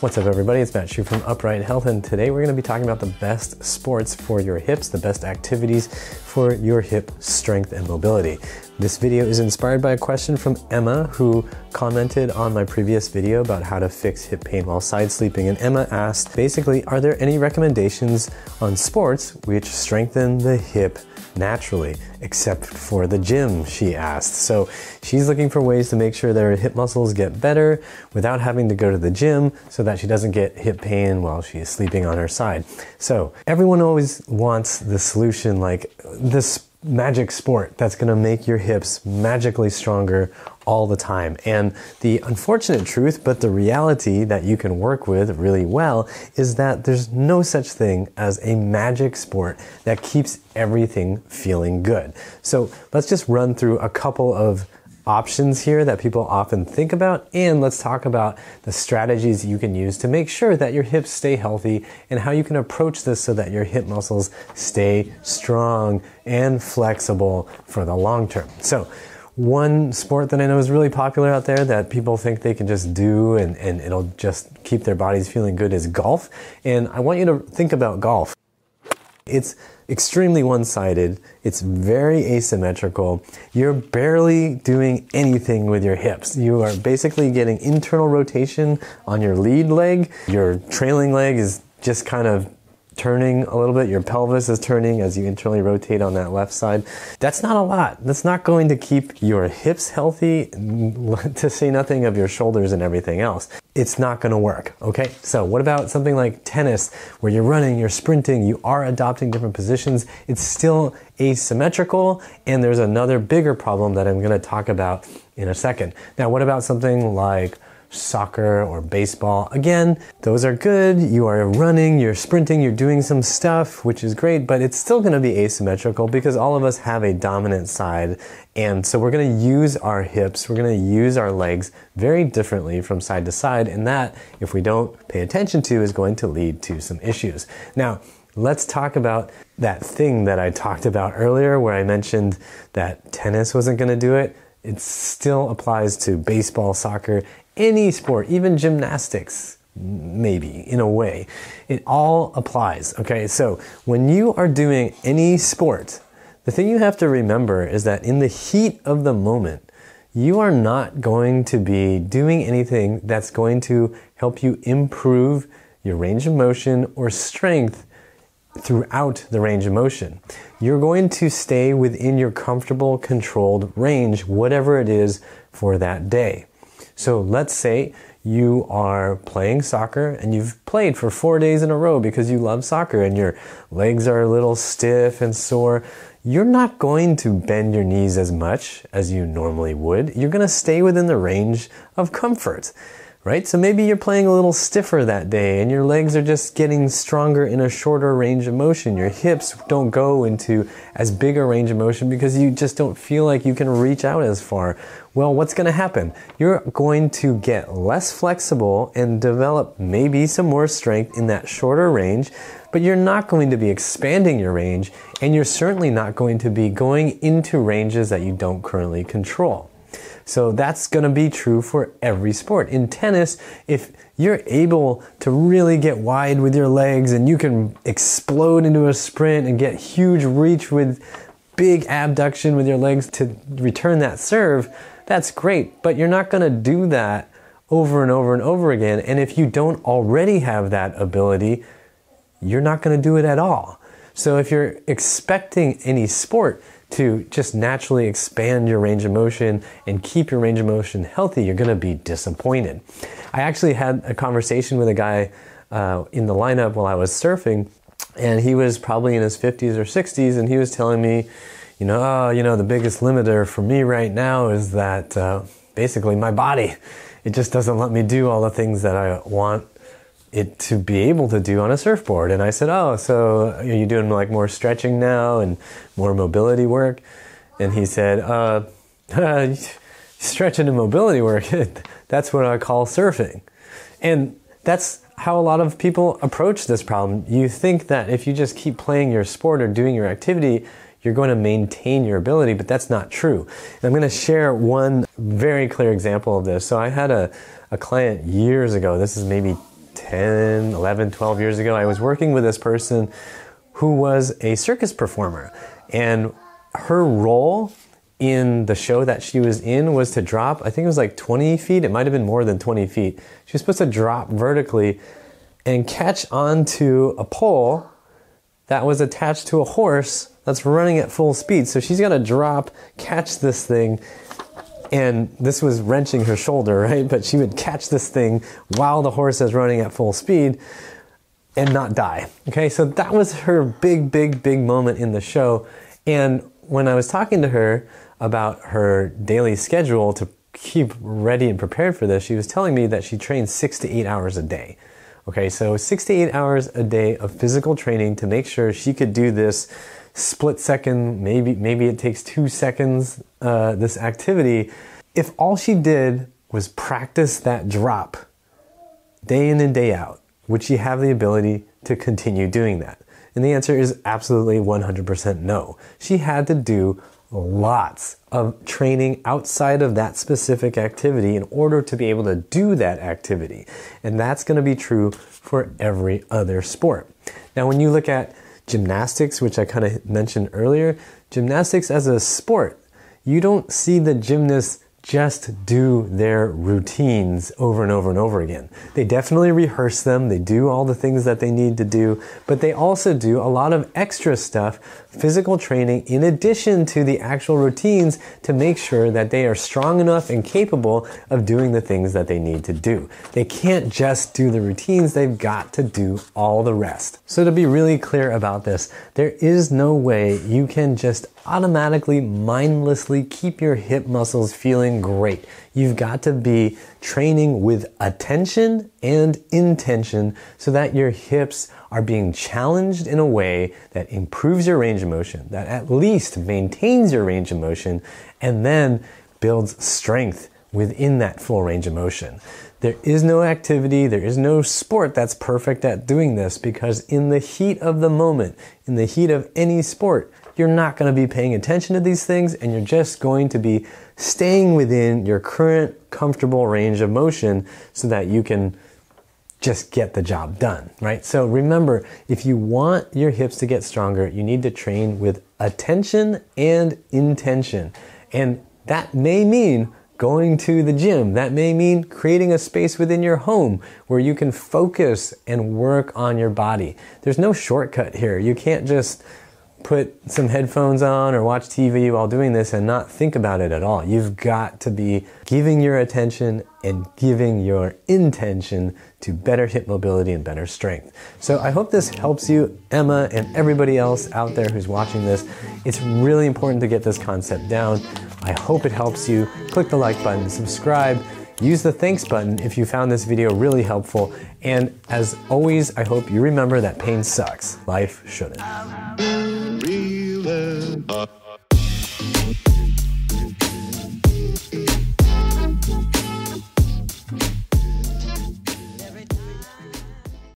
What's up, everybody? It's Matt Hsu from Upright Health, and today we're going to be talking about the best sports for your hips, the best activities for your hip strength and mobility. This video is inspired by a question from Emma, who commented on my previous video about how to fix hip pain while side sleeping. And Emma asked basically, are there any recommendations on sports which strengthen the hip naturally, except for the gym, she asked. So she's looking for ways to make sure that her hip muscles get better without having to go to the gym so that she doesn't get hip pain while she's sleeping on her side. So everyone always wants the solution like this magic sport that's going to make your hips magically stronger all the time. And the unfortunate truth, but the reality that you can work with really well, is that there's no such thing as a magic sport that keeps everything feeling good. So let's just run through a couple of options here that people often think about, and let's talk about the strategies you can use to make sure that your hips stay healthy and how you can approach this so that your hip muscles stay strong and flexible for the long term. So, one sport that I know is really popular out there that people think they can just do and, and it'll just keep their bodies feeling good is golf. And I want you to think about golf. It's extremely one sided, it's very asymmetrical. You're barely doing anything with your hips. You are basically getting internal rotation on your lead leg. Your trailing leg is just kind of turning a little bit, your pelvis is turning as you internally rotate on that left side. That's not a lot. That's not going to keep your hips healthy, to say nothing of your shoulders and everything else. It's not going to work. Okay. So what about something like tennis where you're running, you're sprinting, you are adopting different positions. It's still asymmetrical. And there's another bigger problem that I'm going to talk about in a second. Now, what about something like soccer or baseball. Again, those are good. You are running, you're sprinting, you're doing some stuff, which is great, but it's still going to be asymmetrical because all of us have a dominant side. And so we're going to use our hips, we're going to use our legs very differently from side to side. And that, if we don't pay attention to, is going to lead to some issues. Now, let's talk about that thing that I talked about earlier where I mentioned that tennis wasn't going to do it. It still applies to baseball, soccer, any sport, even gymnastics, maybe in a way. It all applies. Okay, so when you are doing any sport, the thing you have to remember is that in the heat of the moment, you are not going to be doing anything that's going to help you improve your range of motion or strength throughout the range of motion. You're going to stay within your comfortable, controlled range, whatever it is for that day. So let's say you are playing soccer and you've played for four days in a row because you love soccer and your legs are a little stiff and sore. You're not going to bend your knees as much as you normally would. You're going to stay within the range of comfort right? So maybe you're playing a little stiffer that day and your legs are just getting stronger in a shorter range of motion. Your hips don't go into as big a range of motion because you just don't feel like you can reach out as far. Well, what's going to happen? You're going to get less flexible and develop maybe some more strength in that shorter range, but you're not going to be expanding your range and you're certainly not going to be going into ranges that you don't currently control. So that's going to be true for every sport. In tennis, if you're able to really get wide with your legs and you can explode into a sprint and get huge reach with big abduction with your legs to return that serve, that's great. But you're not going to do that over and over and over again. And if you don't already have that ability, you're not going to do it at all. So if you're expecting any sport to just naturally expand your range of motion and keep your range of motion healthy, you're to be disappointed. I actually had a conversation with a guy uh, in the lineup while I was surfing, and he was probably in his 50s or 60s, and he was telling me, you know, oh, you know, the biggest limiter for me right now is that uh, basically my body, it just doesn't let me do all the things that I want it to be able to do on a surfboard. And I said, Oh, so are you doing like more stretching now and more mobility work? And he said, uh, Stretching and mobility work, that's what I call surfing. And that's how a lot of people approach this problem. You think that if you just keep playing your sport or doing your activity, you're going to maintain your ability, but that's not true. And I'm going to share one very clear example of this. So I had a, a client years ago, this is maybe 10, 11, 12 years ago, I was working with this person who was a circus performer. And her role in the show that she was in was to drop, I think it was like 20 feet, it might have been more than 20 feet. She was supposed to drop vertically and catch onto a pole that was attached to a horse that's running at full speed. So she's got to drop, catch this thing, and this was wrenching her shoulder, right? But she would catch this thing while the horse is running at full speed and not die. Okay, so that was her big, big, big moment in the show. And when I was talking to her about her daily schedule to keep ready and prepared for this, she was telling me that she trains six to eight hours a day. Okay, so six to eight hours a day of physical training to make sure she could do this split second, maybe maybe it takes two seconds. Uh, this activity, if all she did was practice that drop day in and day out, would she have the ability to continue doing that? And the answer is absolutely 100% no. She had to do lots of training outside of that specific activity in order to be able to do that activity. And that's going to be true for every other sport. Now, when you look at gymnastics, which I kind of mentioned earlier, gymnastics as a sport, you don't see the gymnasts just do their routines over and over and over again. They definitely rehearse them, they do all the things that they need to do, but they also do a lot of extra stuff, physical training, in addition to the actual routines to make sure that they are strong enough and capable of doing the things that they need to do. They can't just do the routines, they've got to do all the rest. So, to be really clear about this, there is no way you can just automatically, mindlessly keep your hip muscles feeling great. You've got to be training with attention and intention so that your hips are being challenged in a way that improves your range of motion, that at least maintains your range of motion, and then builds strength within that full range of motion. There is no activity, there is no sport that's perfect at doing this because in the heat of the moment, in the heat of any sport, you're not going to be paying attention to these things and you're just going to be staying within your current comfortable range of motion so that you can just get the job done, right? So remember, if you want your hips to get stronger, you need to train with attention and intention. And that may mean going to the gym. That may mean creating a space within your home where you can focus and work on your body. There's no shortcut here. You can't just put some headphones on or watch TV while doing this and not think about it at all. You've got to be giving your attention and giving your intention to better hip mobility and better strength. So I hope this helps you, Emma, and everybody else out there who's watching this. It's really important to get this concept down. I hope it helps you. Click the like button, subscribe. Use the thanks button if you found this video really helpful. And as always, I hope you remember that pain sucks. Life shouldn't love.